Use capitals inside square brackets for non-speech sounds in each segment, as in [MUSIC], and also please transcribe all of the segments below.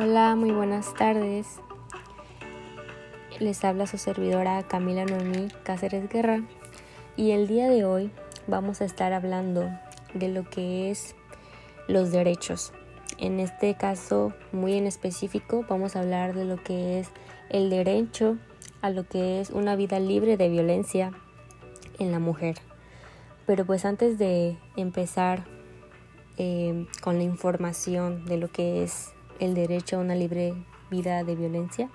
Hola, muy buenas tardes. Les habla su servidora Camila Noemí Cáceres Guerra y el día de hoy vamos a estar hablando de lo que es los derechos. En este caso, muy en específico, vamos a hablar de lo que es el derecho a lo que es una vida libre de violencia en la mujer. Pero pues antes de empezar eh, con la información de lo que es el derecho a una libre vida de violencia,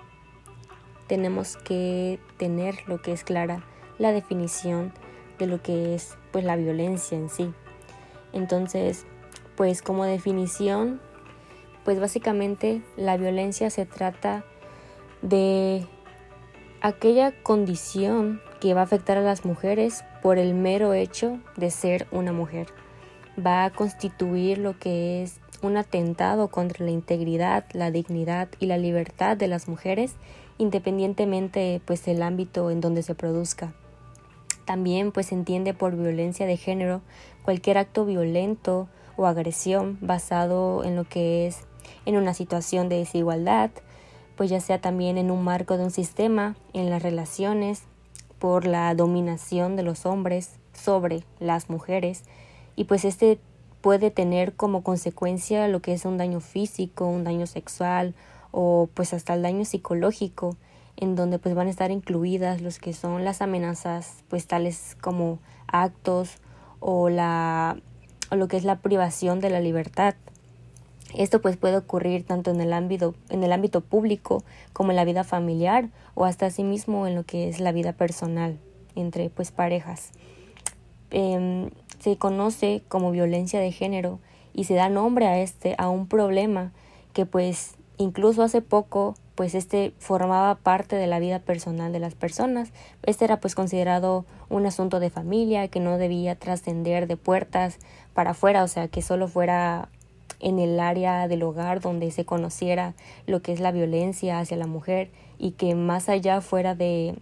tenemos que tener lo que es clara la definición de lo que es pues la violencia en sí. Entonces, pues como definición, pues básicamente la violencia se trata de aquella condición que va a afectar a las mujeres por el mero hecho de ser una mujer. Va a constituir lo que es un atentado contra la integridad, la dignidad y la libertad de las mujeres, independientemente pues el ámbito en donde se produzca. También pues se entiende por violencia de género cualquier acto violento o agresión basado en lo que es en una situación de desigualdad, pues ya sea también en un marco de un sistema, en las relaciones, por la dominación de los hombres sobre las mujeres, y pues este puede tener como consecuencia lo que es un daño físico, un daño sexual o pues hasta el daño psicológico en donde pues van a estar incluidas los que son las amenazas pues tales como actos o la o lo que es la privación de la libertad. Esto pues puede ocurrir tanto en el ámbito en el ámbito público como en la vida familiar o hasta asimismo en lo que es la vida personal entre pues parejas. Em, se conoce como violencia de género y se da nombre a este, a un problema que pues incluso hace poco pues este formaba parte de la vida personal de las personas. Este era pues considerado un asunto de familia que no debía trascender de puertas para afuera, o sea, que solo fuera en el área del hogar donde se conociera lo que es la violencia hacia la mujer y que más allá fuera de,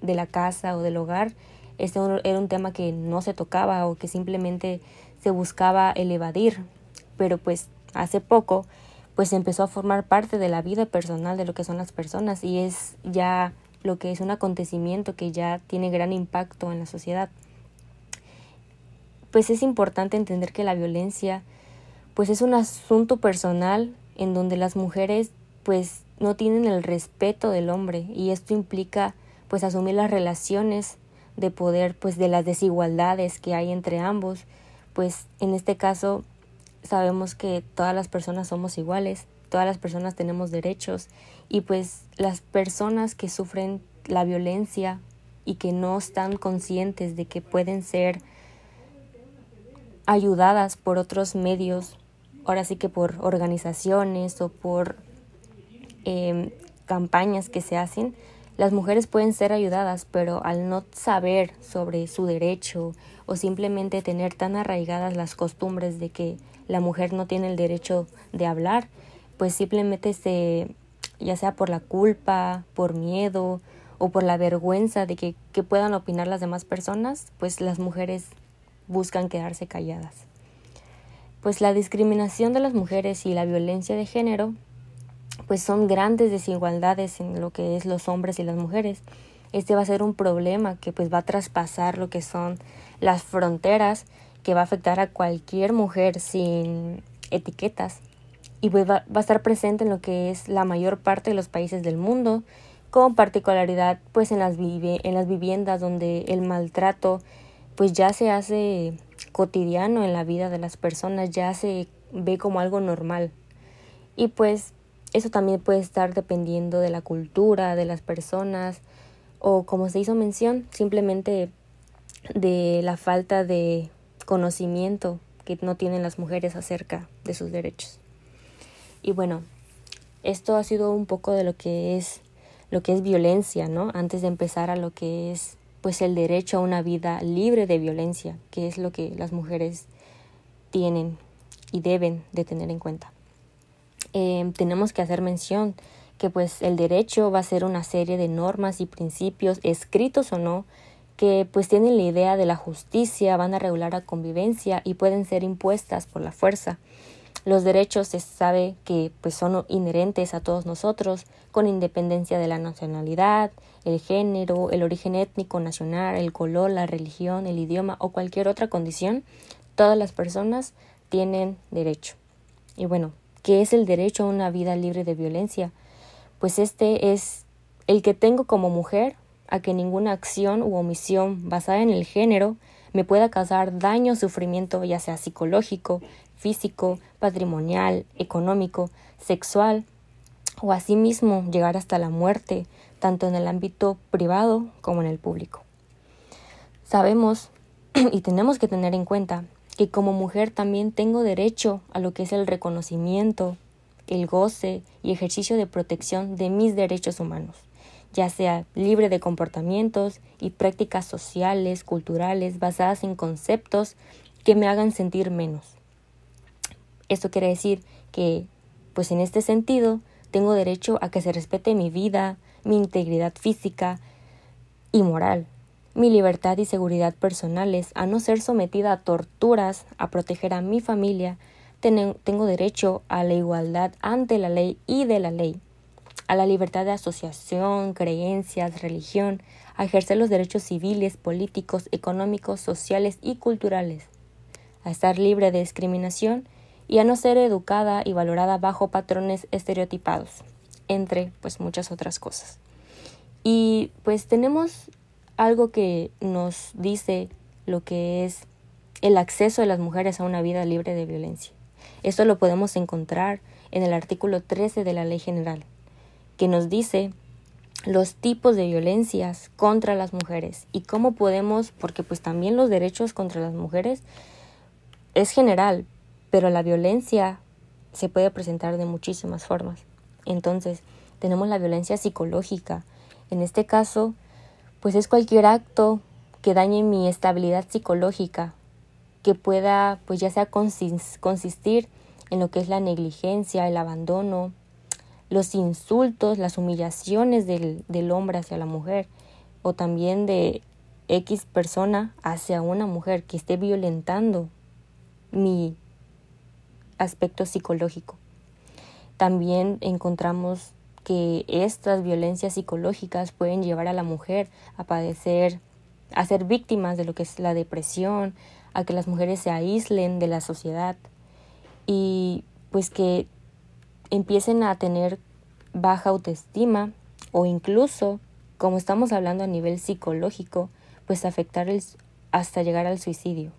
de la casa o del hogar este era un tema que no se tocaba o que simplemente se buscaba el evadir, pero pues hace poco pues empezó a formar parte de la vida personal de lo que son las personas y es ya lo que es un acontecimiento que ya tiene gran impacto en la sociedad. Pues es importante entender que la violencia pues es un asunto personal en donde las mujeres pues no tienen el respeto del hombre y esto implica pues asumir las relaciones de poder, pues de las desigualdades que hay entre ambos, pues en este caso sabemos que todas las personas somos iguales, todas las personas tenemos derechos y pues las personas que sufren la violencia y que no están conscientes de que pueden ser ayudadas por otros medios, ahora sí que por organizaciones o por eh, campañas que se hacen, las mujeres pueden ser ayudadas, pero al no saber sobre su derecho o simplemente tener tan arraigadas las costumbres de que la mujer no tiene el derecho de hablar, pues simplemente se, ya sea por la culpa, por miedo o por la vergüenza de que, que puedan opinar las demás personas, pues las mujeres buscan quedarse calladas. Pues la discriminación de las mujeres y la violencia de género pues son grandes desigualdades en lo que es los hombres y las mujeres. Este va a ser un problema que pues va a traspasar lo que son las fronteras, que va a afectar a cualquier mujer sin etiquetas y pues va, a estar presente en lo que es la mayor parte de los países del mundo, con particularidad pues en las, en las viviendas donde el maltrato pues ya se hace cotidiano en la vida de las personas, ya se ve como algo normal. Y pues eso también puede estar dependiendo de la cultura, de las personas o como se hizo mención, simplemente de la falta de conocimiento que no tienen las mujeres acerca de sus derechos. Y bueno, esto ha sido un poco de lo que es lo que es violencia, ¿no? Antes de empezar a lo que es pues el derecho a una vida libre de violencia, que es lo que las mujeres tienen y deben de tener en cuenta. Em, tenemos que hacer mención que pues el derecho va a ser una serie de normas y principios escritos o no que pues tienen la idea de la justicia, van a regular la convivencia y pueden ser impuestas por la fuerza. Los derechos se sabe que pues son inherentes a todos nosotros, con independencia de la nacionalidad, el género, el origen étnico, nacional, el color, la religión, el idioma o cualquier otra condición, todas las personas tienen derecho. Y bueno, ¿qué es el derecho a una vida libre de violencia? Pues este es el que tengo como mujer a que ninguna acción u omisión basada en el género me pueda causar daño o sufrimiento, ya sea psicológico, físico, patrimonial, económico, sexual o asimismo llegar hasta la muerte, tanto en el ámbito privado como en el público. Sabemos [CLEARS THROAT] y tenemos que tener en cuenta que como mujer también tengo derecho a lo que es el reconocimiento, el goce y ejercicio de protección de mis derechos humanos, ya sea libre de comportamientos y prácticas sociales, culturales, basadas en conceptos que me hagan sentir menos. Esto quiere decir que, pues en este sentido, tengo derecho a que se respete mi vida, mi integridad física y moral, mi libertad y seguridad personales, a no ser sometida a torturas, a proteger a mi familia, tengo derecho a la igualdad ante la ley y de la ley, a la libertad de asociación, creencias, religión, a ejercer los derechos civiles, políticos, económicos, sociales y culturales, a estar libre de discriminación y a no ser educada y valorada bajo patrones estereotipados, entre pues muchas otras cosas. Y pues tenemos algo que nos dice lo que es el acceso de las mujeres a una vida libre de violencia. Esto lo podemos encontrar en el artículo 13 de la Ley General, que nos dice los tipos de violencias contra las mujeres y cómo podemos, porque pues también los derechos contra las mujeres es general, pero la violencia se puede presentar de muchísimas formas. Entonces, tenemos la violencia psicológica. En este caso, pues es cualquier acto que dañe mi estabilidad psicológica, que pueda, pues ya sea consistir en lo que es la negligencia, el abandono, los insultos, las humillaciones del, del hombre hacia la mujer, o también de X persona hacia una mujer que esté violentando mi aspecto psicológico. También encontramos que estas violencias psicológicas pueden llevar a la mujer a padecer, a ser víctimas de lo que es la depresión, a que las mujeres se aíslen de la sociedad y pues que empiecen a tener baja autoestima o incluso, como estamos hablando a nivel psicológico, pues afectar hasta llegar al suicidio.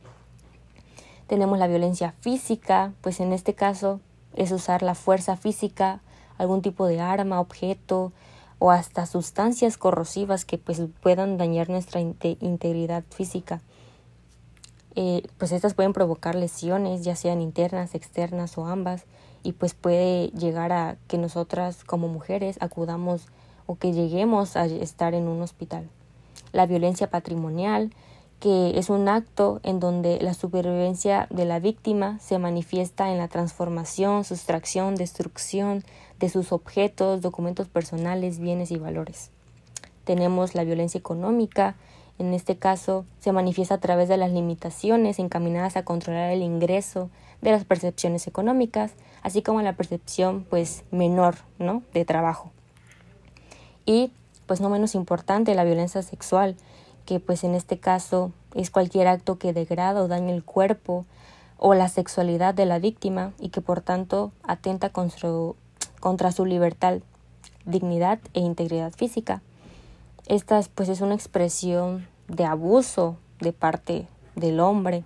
Tenemos la violencia física, pues en este caso es usar la fuerza física, algún tipo de arma, objeto o hasta sustancias corrosivas que pues puedan dañar nuestra integridad física. Eh, pues estas pueden provocar lesiones, ya sean internas, externas o ambas, y pues puede llegar a que nosotras como mujeres acudamos o que lleguemos a estar en un hospital. La violencia patrimonial, que es un acto en donde la supervivencia de la víctima se manifiesta en la transformación, sustracción, destrucción de sus objetos, documentos personales, bienes y valores. Tenemos la violencia económica, en este caso se manifiesta a través de las limitaciones encaminadas a controlar el ingreso de las percepciones económicas, así como la percepción pues menor, ¿no? de trabajo. Y pues no menos importante la violencia sexual, que pues en este caso es cualquier acto que degrada o daña el cuerpo o la sexualidad de la víctima y que por tanto atenta contra su libertad, dignidad e integridad física. Esta pues es una expresión de abuso de parte del hombre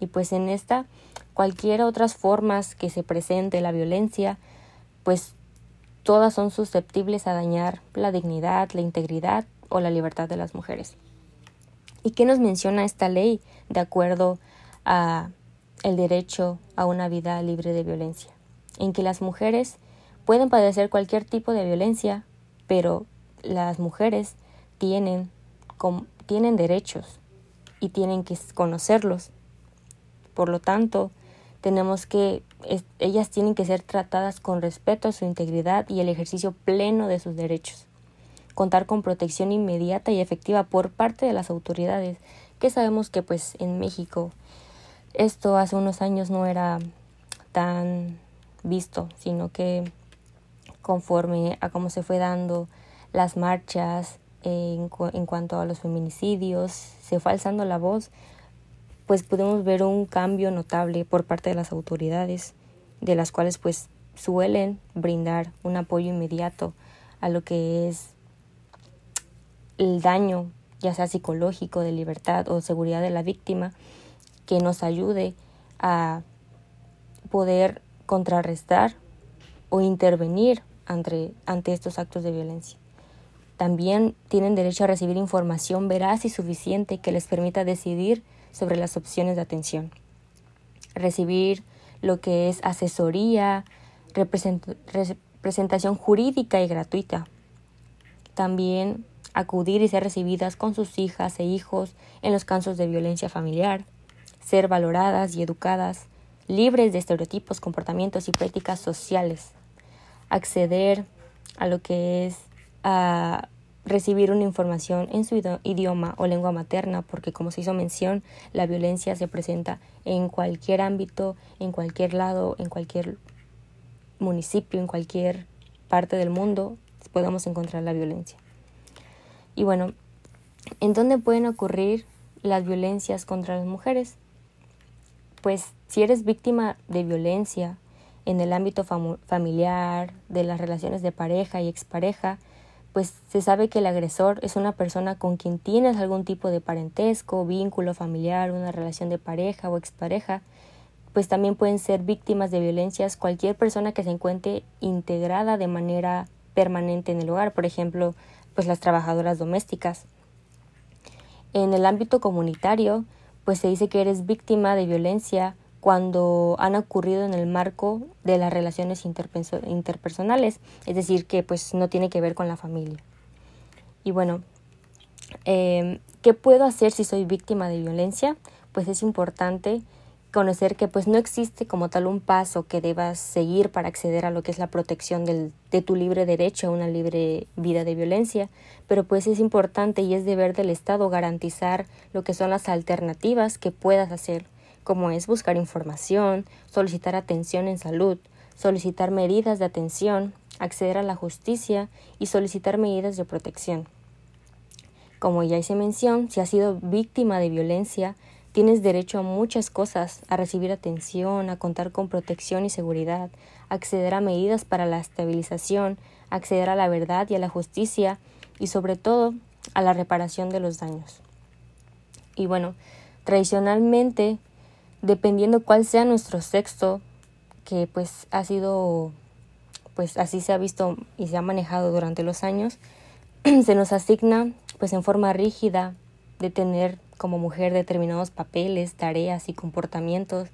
y pues en esta cualquier otras formas que se presente la violencia pues todas son susceptibles a dañar la dignidad, la integridad o la libertad de las mujeres. ¿Y qué nos menciona esta ley de acuerdo a el derecho a una vida libre de violencia? En que las mujeres pueden padecer cualquier tipo de violencia, pero las mujeres tienen, tienen derechos y tienen que conocerlos. Por lo tanto, tenemos que ellas tienen que ser tratadas con respeto a su integridad y el ejercicio pleno de sus derechos contar con protección inmediata y efectiva por parte de las autoridades, que sabemos que pues en México esto hace unos años no era tan visto, sino que conforme a cómo se fue dando las marchas en, cuanto a los feminicidios, se fue alzando la voz, pues podemos ver un cambio notable por parte de las autoridades, de las cuales pues suelen brindar un apoyo inmediato a lo que es el daño, ya sea psicológico, de libertad o seguridad de la víctima, que nos ayude a poder contrarrestar o intervenir ante, ante estos actos de violencia. También tienen derecho a recibir información veraz y suficiente que les permita decidir sobre las opciones de atención. Recibir lo que es asesoría, representación jurídica y gratuita. También acudir y ser recibidas con sus hijas e hijos en los casos de violencia familiar, ser valoradas y educadas, libres de estereotipos, comportamientos y prácticas sociales, acceder a lo que es a recibir una información en su idioma o lengua materna, porque como se hizo mención, la violencia se presenta en cualquier ámbito, en cualquier lado, en cualquier municipio, en cualquier parte del mundo, podemos encontrar la violencia. Y bueno, ¿en dónde pueden ocurrir las violencias contra las mujeres? Pues si eres víctima de violencia en el ámbito familiar, de las relaciones de pareja y expareja, pues se sabe que el agresor es una persona con quien tienes algún tipo de parentesco, vínculo familiar, una relación de pareja o expareja, pues también pueden ser víctimas de violencias cualquier persona que se encuentre integrada de manera permanente en el hogar, por ejemplo, pues las trabajadoras domésticas. En el ámbito comunitario, pues se dice que eres víctima de violencia cuando han ocurrido en el marco de las relaciones interpersonales, es decir, que pues no tiene que ver con la familia. Y bueno, eh, ¿qué puedo hacer si soy víctima de violencia? Pues es importante conocer que pues no existe como tal un paso que debas seguir para acceder a lo que es la protección del, de tu libre derecho a una libre vida de violencia, pero pues es importante y es deber del Estado garantizar lo que son las alternativas que puedas hacer, como es buscar información, solicitar atención en salud, solicitar medidas de atención, acceder a la justicia y solicitar medidas de protección. Como ya hice mención, si has sido víctima de violencia, Tienes derecho a muchas cosas, a recibir atención, a contar con protección y seguridad, acceder a medidas para la estabilización, acceder a la verdad y a la justicia y sobre todo a la reparación de los daños. Y bueno, tradicionalmente, dependiendo cuál sea nuestro sexo, que pues ha sido, pues así se ha visto y se ha manejado durante los años, [CLEARS THROAT] se nos asigna pues en forma rígida de tener como mujer determinados papeles, tareas y comportamientos,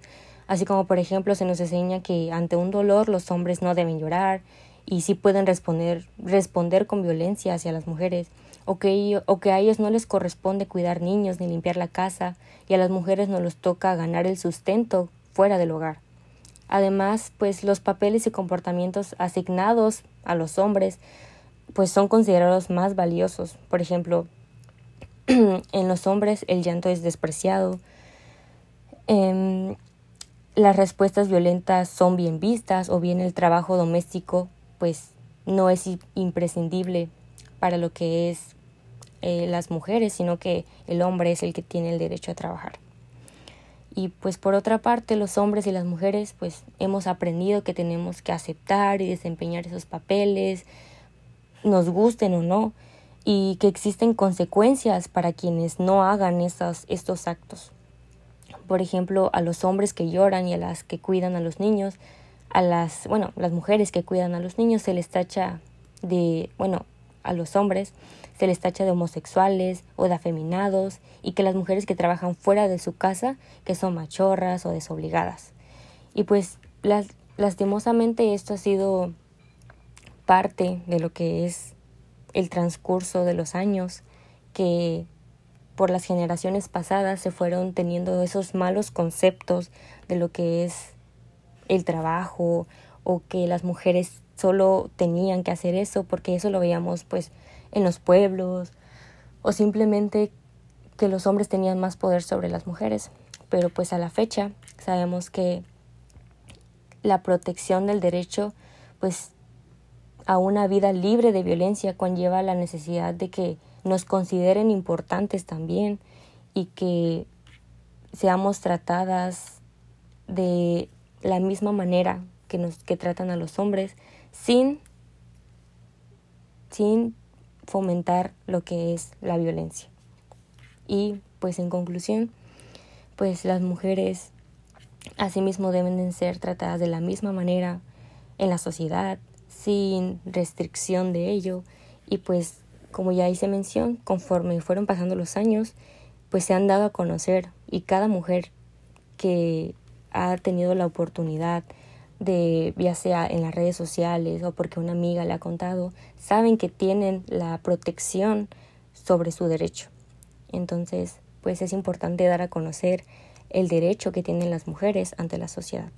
así como por ejemplo se nos enseña que ante un dolor los hombres no deben llorar y sí pueden responder, responder con violencia hacia las mujeres, o que, o que a ellos no les corresponde cuidar niños ni limpiar la casa, y a las mujeres no les toca ganar el sustento fuera del hogar. Además, pues los papeles y comportamientos asignados a los hombres pues son considerados más valiosos. Por ejemplo, [CLEARS THROAT] en los hombres el llanto es despreciado. Em, las respuestas violentas son bien vistas o bien el trabajo doméstico pues no es imprescindible para lo que es eh, las mujeres, sino que el hombre es el que tiene el derecho a trabajar. Y pues por otra parte, los hombres y las mujeres pues hemos aprendido que tenemos que aceptar y desempeñar esos papeles, nos gusten o no, y que existen consecuencias para quienes no hagan estos, estos actos. Por ejemplo, a los hombres que lloran y a las que cuidan a los niños, a las, bueno, las mujeres que cuidan a los niños se les tacha de, bueno, a los hombres se les tacha de homosexuales o de afeminados y que las mujeres que trabajan fuera de su casa que son machorras o desobligadas. Y pues las, lastimosamente esto ha sido parte de lo que es el transcurso de los años que por las generaciones pasadas se fueron teniendo esos malos conceptos de lo que es el trabajo o que las mujeres solo tenían que hacer eso porque eso lo veíamos pues en los pueblos o simplemente que los hombres tenían más poder sobre las mujeres. Pero pues a la fecha sabemos que la protección del derecho pues a una vida libre de violencia conlleva la necesidad de que nos consideren importantes también y que seamos tratadas de la misma manera que nos que tratan a los hombres sin sin fomentar lo que es la violencia. Y pues en conclusión, pues las mujeres asimismo deben de ser tratadas de la misma manera en la sociedad, sin restricción de ello. Y pues como ya hice mención, conforme fueron pasando los años, pues se han dado a conocer y cada mujer que ha tenido la oportunidad de, ya sea en las redes sociales o porque una amiga le ha contado, saben que tienen la protección sobre su derecho. Entonces, pues es importante dar a conocer el derecho que tienen las mujeres ante la sociedad.